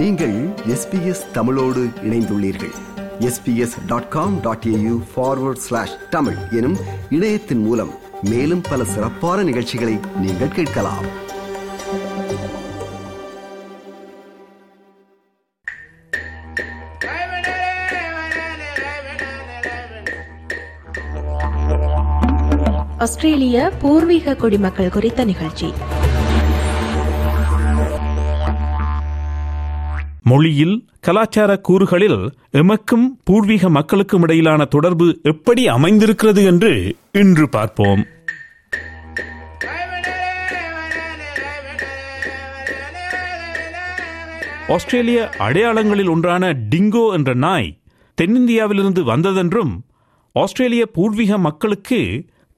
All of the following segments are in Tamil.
நீங்கள் எஸ்பிஎஸ் தமிழோடு இணைந்துள்ளீர்கள். SBS dot com dot AU forward slash Tamil எனும் இணையத்தின் மூலம் மேலும் பல சிறப்பான நிகழ்ச்சிகளை நீங்கள் கேட்கலாம். ஆஸ்திரேலிய பூர்வீக குடிமக்கள் குறித்த நிகழ்ச்சி. மொழியில் கலாச்சார கூறுகளில் எமக்கும் பூர்வீக மக்களுக்கும் இடையிலான தொடர்பு எப்படி அமைந்திருக்கிறது என்று இன்று பார்ப்போம். ஆஸ்திரேலிய அடையாளங்களில் ஒன்றான டிங்கோ என்ற நாய் தென்னிந்தியாவிலிருந்து வந்ததென்றும் ஆஸ்திரேலிய பூர்வீக மக்களுக்கு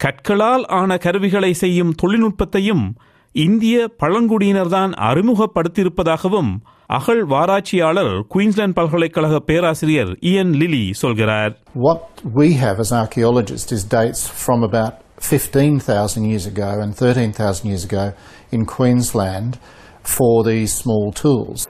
கற்களால் ஆன கருவிகளை செய்யும் தொழில்நுட்பத்தையும் இந்திய பழங்குடியினர்தான் அறிமுகப்படுத்தியிருப்பதாகவும் அகழ் வாராய்ச்சியாளர் குயின்ஸ்லாந்து பல்கலைக்கழக பேராசிரியர் இயன் லிலி சொல்கிறார் What we have as archaeologists is dates from about 15,000 years ago and 13,000 years ago in Queensland for these small tools.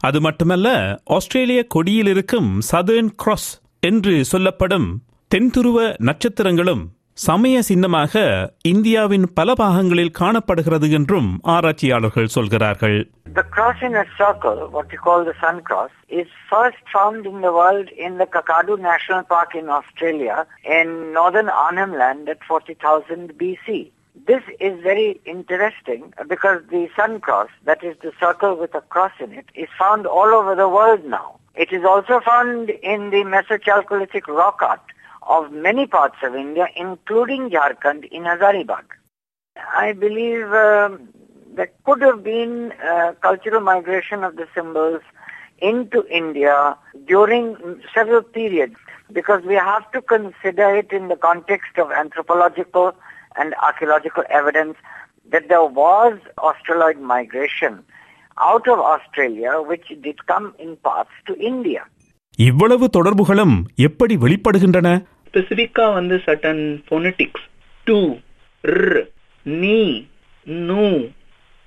அது மட்டுமல்ல ஆஸ்திரேலிய கொடியில் இருக்கும் சதர்ன் கிராஸ் என்று சொல்லப்படும் தென்துருவ நட்சத்திரங்களும் சமய சின்னமாக இந்தியாவின் பல பாகங்களில் காணப்படுகிறது என்றும் ஆராய்ச்சியாளர்கள் சொல்கிறார்கள் The cross in a circle, what you call the sun cross, is first found in the world in the Kakadu National Park in Australia in northern Arnhem Land at 40,000 BC. This is very interesting because the sun cross, that is the circle with a cross in it, is found all over the world now. It is also found in the Mesochalcolithic rock art of many parts of India, including Jharkhand in Hazaribagh. I believe um, there could have been uh, cultural migration of the symbols into India during several periods because we have to consider it in the context of anthropological and archaeological evidence that there was Australoid migration out of Australia which did come in parts to India. இவ்வளவு தொடர்புகளும் எப்படி வெளிப்படுகின்றன? ஸ்பெசிபிக்கா வந்து சட்டன் ஃபோனட்டிக்ஸ் டு ர் நீ நூ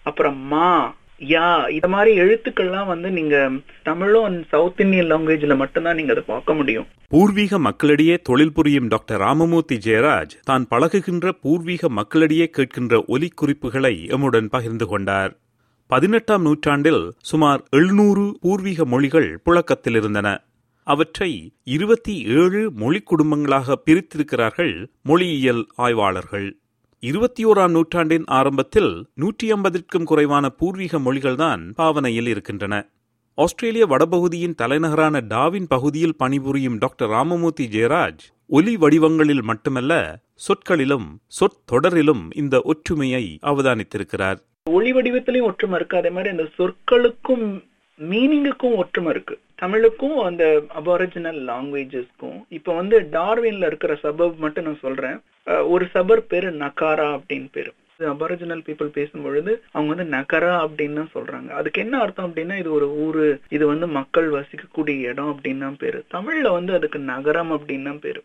அப்புறம் மா யா இந்த மாதிரி எழுத்துக்கள்லாம் வந்து நீங்க தமிழும் சவுத் இந்தியன் லாங்குவேஜ்ல மட்டும்தான் நீங்க அதை பார்க்க முடியும். பூர்வீக மக்களிடையே தொழில் புரியும் டாக்டர் ராமமூர்த்தி ஜெயராஜ் தான் பழகுகின்ற பூர்வீக மக்களிடையே கேட்கின்ற ஒலி குறிப்புகளை எம்முடன் பகிர்ந்து கொண்டார். பதினெட்டாம் நூற்றாண்டில் சுமார் எழுநூறு பூர்வீக மொழிகள் புழக்கத்தில் இருந்தன. அவற்றை இருபத்தி ஏழு மொழி குடும்பங்களாக பிரித்திருக்கிறார்கள் மொழியியல் ஆய்வாளர்கள். இருபத்தி ஓராம் நூற்றாண்டின் ஆரம்பத்தில் நூற்றி ஐம்பதிற்கும் குறைவான பூர்வீக மொழிகள்தான் பாவனையில் இருக்கின்றன. ஆஸ்திரேலிய வடபகுதியின் தலைநகரான டாவின் பகுதியில் பணிபுரியும் டாக்டர் ராமமூர்த்தி ஜெயராஜ் ஒலி வடிவங்களில் மட்டுமல்ல சொற்களிலும் சொற்தொடரிலும் இந்த ஒற்றுமையை அவதானித்திருக்கிறார். ஒளி வடிவத்திலையும் ஒற்றுமை இருக்கு. அதே மாதிரி அந்த சொற்களுக்கும் மீனிங்குக்கும் ஒற்றுமை இருக்கு. தமிழுக்கும் அந்த அபாரிஜினல் லாங்குவேஜஸ்க்கும் இப்ப வந்து டார்வின்ல இருக்கிற சபர் மட்டும் நான் சொல்றேன். ஒரு சபர் பேரு நகாரா அப்படின்னு பேரு. அபாரிஜினல் பீப்புள் பேசும்பொழுது அவங்க வந்து நகரா அப்படின்னு தான் சொல்றாங்க. அதுக்கு என்ன அர்த்தம் அப்படின்னா இது ஒரு ஊரு இது வந்து மக்கள் வசிக்கக்கூடிய இடம் அப்படின்னு தான் பேரு. தமிழ்ல வந்து அதுக்கு நகரம் அப்படின்னு தான் பேரு.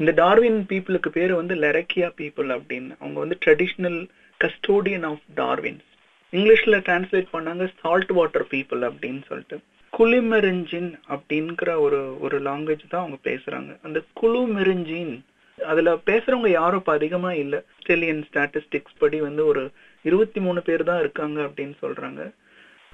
இந்த டார்வின் பீப்புளுக்கு பேரு வந்து லெரக்கியா பீப்புள் அப்படின்னு. அவங்க வந்து ட்ரெடிஷ்னல் கஸ்டோடியன் ஆஃப் டார்வின்ஸ் இங்கிலீஷ்ல டிரான்ஸ்லேட் பண்ணாங்க சால்ட் வாட்டர் பீப்புள் அப்படின்னு சொல்லிட்டு. குளிமெரிஞ்சின் அப்படிங்கிற ஒரு ஒரு லாங்குவேஜ் தான் அவங்க பேசுறாங்க. அந்த குளுமெரிஞ்சின் அதுல பேசுறவங்க யாரும் இப்போ அதிகமா இல்லை. ஆஸ்திரேலியன் ஸ்டாட்டிஸ்டிக்ஸ் படி வந்து ஒரு இருபத்தி மூணு பேர் தான் இருக்காங்க அப்படின்னு சொல்றாங்க.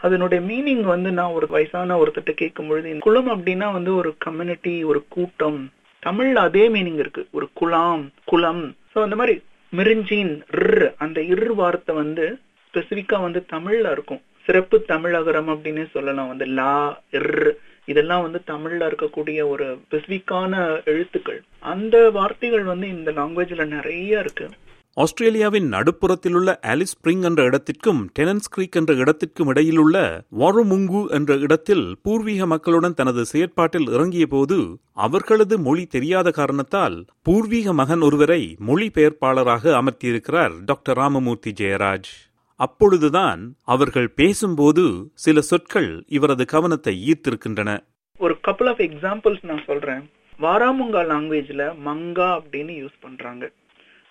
அதனுடைய மீனிங் வந்து நான் ஒரு வயசான ஒருத்தட்ட கேட்கும் பொழுது குளம் அப்படின்னா வந்து ஒரு கம்யூனிட்டி ஒரு கூட்டம். தமிழ்ல அதே மீனிங் இருக்கு. ஒரு குலாம் குளம். ஸோ அந்த மாதிரி மிரிஞ்சின் ர் அந்த இரு வார்த்தை வந்து ஸ்பெசிஃபிக்காக வந்து தமிழ்ல இருக்கும். சிறப்பு தமிழகரம் அப்படின்னு சொல்லலாம். வந்து லா இர் இதெல்லாம் வந்து தமிழ்ல இருக்கக்கூடிய ஒரு ஸ்பெசிஃபிக்கான எழுத்துக்கள். அந்த வார்த்தைகள் வந்து இந்த லாங்குவேஜ்ல நிறைய இருக்கு. ஆஸ்திரேலியாவின் நடுப்புறத்திலுள்ள ஆலிஸ் ஸ்பிரிங் என்ற இடத்திற்கும் டெனன்ஸ் கிரீக் என்ற இடத்திற்கும் இடையிலுள்ள வாருமுங்கு என்ற இடத்தில் பூர்வீக மக்களுடன் தனது செயற்பாட்டில் இறங்கிய போது அவர்களது மொழி தெரியாத காரணத்தால் பூர்வீக மகன் ஒருவரை மொழிபெயர்ப்பாளராக அமர்த்தியிருக்கிறார் டாக்டர் ராமமூர்த்தி ஜெயராஜ். அப்பொழுதுதான் அவர்கள் பேசும்போது சில சொற்கள் இவரது கவனத்தை ஈர்த்திருக்கின்றன. ஒரு கப்பல் ஆஃப் எக்ஸாம்பிள்ஸ் நான் சொல்றேன். வாராமுங்கா லாங்குவேஜ்ல மங்கா அப்படின்னு யூஸ் பண்றாங்க.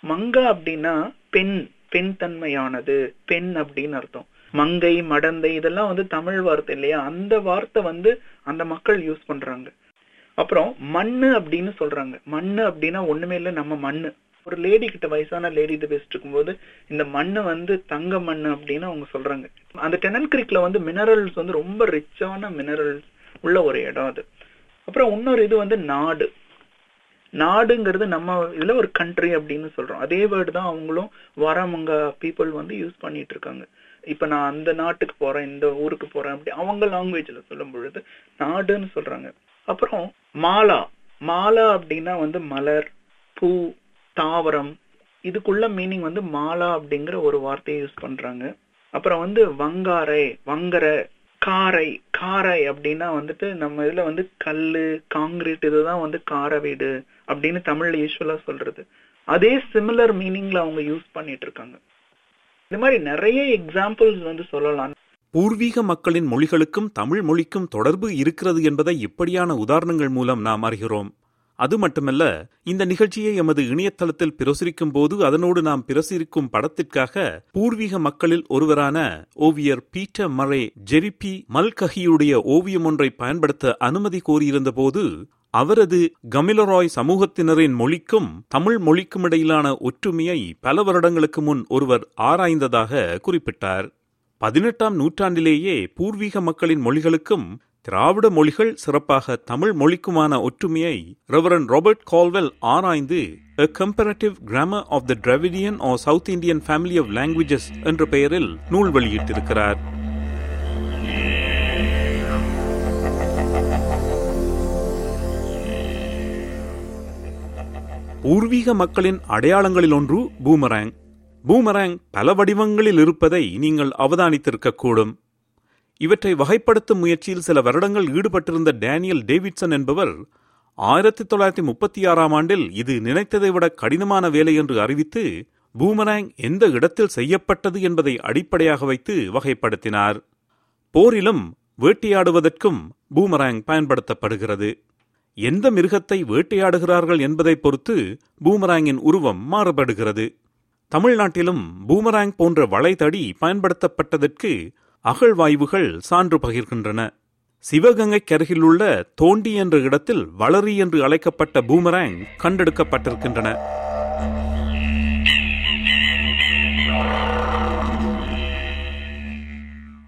மங்கா அப்படின்னா பெண் பெண் தன்மையானது பெண் அப்படின்னு அர்த்தம். மங்கை மடந்தை இதெல்லாம் வந்து தமிழ் வார்த்தை இல்லையா? அந்த வார்த்தை வந்து அந்த மக்கள் யூஸ் பண்றாங்க. அப்புறம் மண்ணு அப்படின்னு சொல்றாங்க. மண்ணு அப்படின்னா ஒண்ணுமே இல்லை நம்ம மண்ணு. ஒரு லேடி கிட்ட வயசான லேடி கிட்ட பேசிட்டு இருக்கும்போது இந்த மண்ணு வந்து தங்க மண் அப்படின்னு அவங்க சொல்றாங்க. அந்த டெனன் கிரிக்ல வந்து மினரல்ஸ் வந்து ரொம்ப ரிச்சான மினரல்ஸ் உள்ள ஒரு இடம் அது. அப்புறம் இன்னொரு இது வந்து நாடு. நாடுங்கிறது நம்ம இதுல ஒரு கண்ட்ரி அப்படின்னு சொல்றோம். அதே வேர்டு தான் அவங்களும் வரவங்க பீப்புள் வந்து யூஸ் பண்ணிட்டு இருக்காங்க. இப்ப நான் அந்த நாட்டுக்கு போறேன் இந்த ஊருக்கு போறேன் அப்படி அவங்க லாங்குவேஜ்ல சொல்லும் பொழுது நாடுன்னு சொல்றாங்க. அப்புறம் மாலா. மாலா அப்படின்னா வந்து மலர் பூ தாவரம் இதுக்குள்ள மீனிங் வந்து மாலா அப்படிங்கிற ஒரு வார்த்தையை யூஸ் பண்றாங்க. அப்புறம் வந்து வங்காரை வங்கர காரை காரை அப்படின்னா வந்துட்டு நம்ம இதுல வந்து கல்லு காங்கிரீட் இதுதான் வந்து கார வீடு அப்படின்னு தமிழ்ல யூஸ்வலா சொல்றது. அதே சிமிலர் மீனிங்ல அவங்க யூஸ் பண்ணிட்டு இருக்காங்க. இந்த மாதிரி நிறைய எக்ஸாம்பிள்ஸ் வந்து சொல்லலாம். பூர்வீக மக்களின் மொழிகளுக்கும் தமிழ் மொழிக்கும் தொடர்பு இருக்கிறது என்பதை இப்படியான உதாரணங்கள் மூலம் நாம் அறிகிறோம். அது மட்டுமல்ல இந்த நிகழ்ச்சியை எமது இணையதளத்தில் பிரசுரிக்கும் போது அதனோடு நாம் பிரசுரிக்கும் படத்திற்காக பூர்வீக மக்களில் ஒருவரான ஓவியர் பீட்டர் மரே ஜெரிபி மல்கஹியுடைய ஓவியம் ஒன்றை பயன்படுத்த அனுமதி கோரியிருந்த போது அவரது கமிலராய் சமூகத்தினரின் மொழிக்கும் தமிழ் மொழிக்கும் இடையிலான ஒற்றுமையை பல வருடங்களுக்கு முன் ஒருவர் ஆராய்ந்ததாக குறிப்பிட்டார். பதினெட்டாம் நூற்றாண்டிலேயே பூர்வீக மக்களின் மொழிகளுக்கும் திராவிட மொழிகள் சிறப்பாக தமிழ் மொழிக்குமான ஒற்றுமையை ரெவரன் ராபர்ட் கால்வெல் ஆராய்ந்து a Comparative grammar of the Dravidian or South Indian family of languages என்ற பெயரில் நூல் வெளியிட்டிருக்கிறார். பூர்வீக மக்களின் அடையாளங்களில் ஒன்று பூமராங். பூமராங் பல வடிவங்களில் இருப்பதை நீங்கள் அவதானித்திருக்கக்கூடும். இவற்றை வகைப்படுத்தும் முயற்சியில் சில வருடங்கள் ஈடுபட்டிருந்த டேனியல் டேவிட்சன் என்பவர் ஆயிரத்தி தொள்ளாயிரத்தி முப்பத்தி ஆறாம் ஆண்டில் இது நினைத்ததை விட கடினமான வேலை என்று அறிவித்து பூமராங் எந்த இடத்தில் செய்யப்பட்டது என்பதை அடிப்படையாக வைத்து வகைப்படுத்தினார். போரிலும் வேட்டையாடுவதற்கும் பூமராங் பயன்படுத்தப்படுகிறது. எந்த மிருகத்தை வேட்டையாடுகிறார்கள் என்பதை பொறுத்து பூமராங்கின் உருவம் மாறுபடுகிறது. தமிழ்நாட்டிலும் பூமராங் போன்ற வளைதடி பயன்படுத்தப்பட்டதற்கு அகழ்வாய்வுகள் சான்று பகிர்கின்றன. சிவகங்கைக்கு அருகிலுள்ள தோண்டி என்ற இடத்தில் வளரி என்று அழைக்கப்பட்ட பூமராங் கண்டெடுக்கப்பட்டிருக்கின்றன.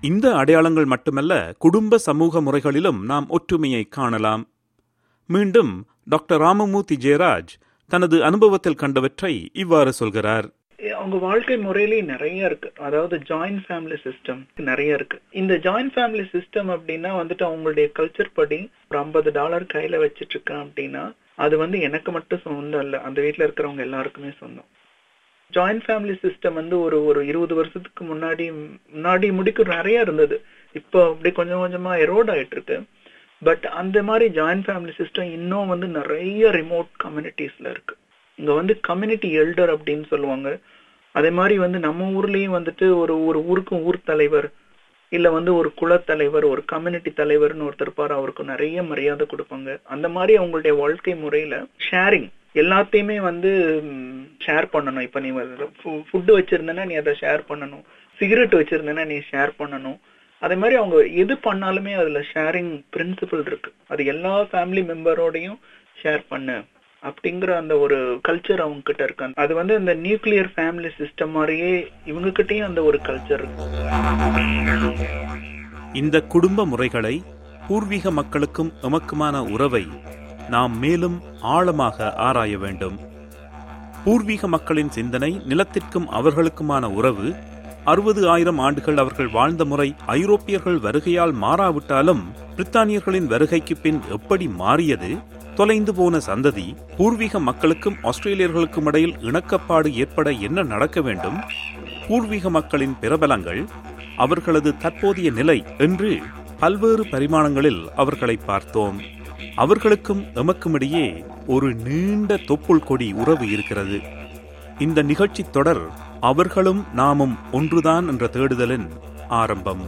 இந்த அடையாளங்கள் மட்டுமல்ல குடும்ப சமூக முறைகளிலும் நாம் ஒற்றுமையை காணலாம். மீண்டும் டாக்டர் ராமமூர்த்தி ஜெயராஜ் தனது அனுபவத்தில் கண்டவற்றை இவ்வாறு சொல்கிறார். அவங்க வாழ்க்கை முறையிலேயே நிறைய இருக்கு. அதாவது ஜாயிண்ட் ஃபேமிலி சிஸ்டம் நிறைய இருக்கு. இந்த ஜாயிண்ட் ஃபேமிலி சிஸ்டம் அப்படின்னா வந்துட்டு அவங்களுடைய கல்ச்சர் படி ஒரு ஐம்பது டாலர் கையில வச்சிட்டு இருக்கேன் அப்படின்னா அது வந்து எனக்கு மட்டும் சொந்தம் இல்ல. அந்த வீட்ல இருக்கிறவங்க எல்லாருக்குமே சொந்தம். ஜாயிண்ட் ஃபேமிலி சிஸ்டம் வந்து ஒரு ஒரு இருபது வருஷத்துக்கு முன்னாடி முன்னாடி முடிக்க நிறைய இருந்தது. இப்போ அப்படி கொஞ்சம் கொஞ்சமா எரோட் ஆயிட்டு இருக்கு பட் அந்த மாதிரி ஜாயிண்ட் ஃபேமிலி சிஸ்டம் இன்னும் வந்து நிறைய ரிமோட் கம்யூனிட்டிஸ்ல இருக்கு. இங்க வந்து கம்யூனிட்டி எல்டர் அப்படின்னு சொல்லுவாங்க. அதே மாதிரி வந்து நம்ம ஊர்லயும் வந்துட்டு ஒரு ஒரு ஊருக்கும் ஊர் தலைவர் இல்ல வந்து ஒரு குலத்தலைவர் ஒரு கம்யூனிட்டி தலைவர்னு ஒருத்தர் இருப்பாரு அவருக்கு நிறைய மரியாதை கொடுப்பாங்க. அந்த மாதிரி அவங்களுடைய வாழ்க்கை முறையில ஷேரிங் எல்லாத்தையுமே வந்து ஷேர் பண்ணணும். இப்ப நீ ஃபுட்டு வச்சிருந்தனா நீ அதை ஷேர் பண்ணணும். சிகரெட் வச்சிருந்தனா நீ ஷேர் பண்ணணும். அதே மாதிரி அவங்க எது பண்ணாலுமே அதுல ஷேரிங் பிரின்சிபல் இருக்கு. அது எல்லா ஃபேமிலி மெம்பரோடையும் ஷேர் பண்ணு. அப்படிங்கிற அந்த ஒரு கல்ச்சர் அவங்க கிட்ட இருக்கு. அது வந்து இந்த நியூக்ளியர் ஃபேமிலி சிஸ்டம் மாதிரியே இவங்க கிட்டயும் அந்த ஒரு கல்ச்சர் இருக்கு. இந்த குடும்ப முறைகளை பூர்வீக மக்களுக்கும் எமக்குமான உறவை நாம் மேலும் ஆழமாக ஆராய வேண்டும். பூர்வீக மக்களின் சிந்தனை நிலத்திற்கும் அவர்களுக்குமான உறவு அறுபது ஆயிரம் ஆண்டுகள் அவர்கள் வாழ்ந்த முறை ஐரோப்பியர்கள் வருகையால் மாறாவிட்டாலும் பிரித்தானியர்களின் வருகைக்கு பின் எப்படி மாறியது? தொலைந்து போன சந்ததி பூர்வீக மக்களுக்கும் ஆஸ்திரேலியர்களுக்கும் இடையில் இணக்கப்பாடு ஏற்பட என்ன நடக்க வேண்டும்? பூர்வீக மக்களின் பிரபலங்கள் அவர்களது தற்போதைய நிலை என்று பல்வேறு பரிமாணங்களில் அவர்களை பார்த்தோம். அவர்களுக்கும் எமக்கும் இடையே ஒரு நீண்ட தொப்புள் கொடி உறவு இருக்கிறது. இந்த நிகழ்ச்சி தொடர் அவர்களும் நாமும் ஒன்றுதான் என்ற தேடுதலின் ஆரம்பம்.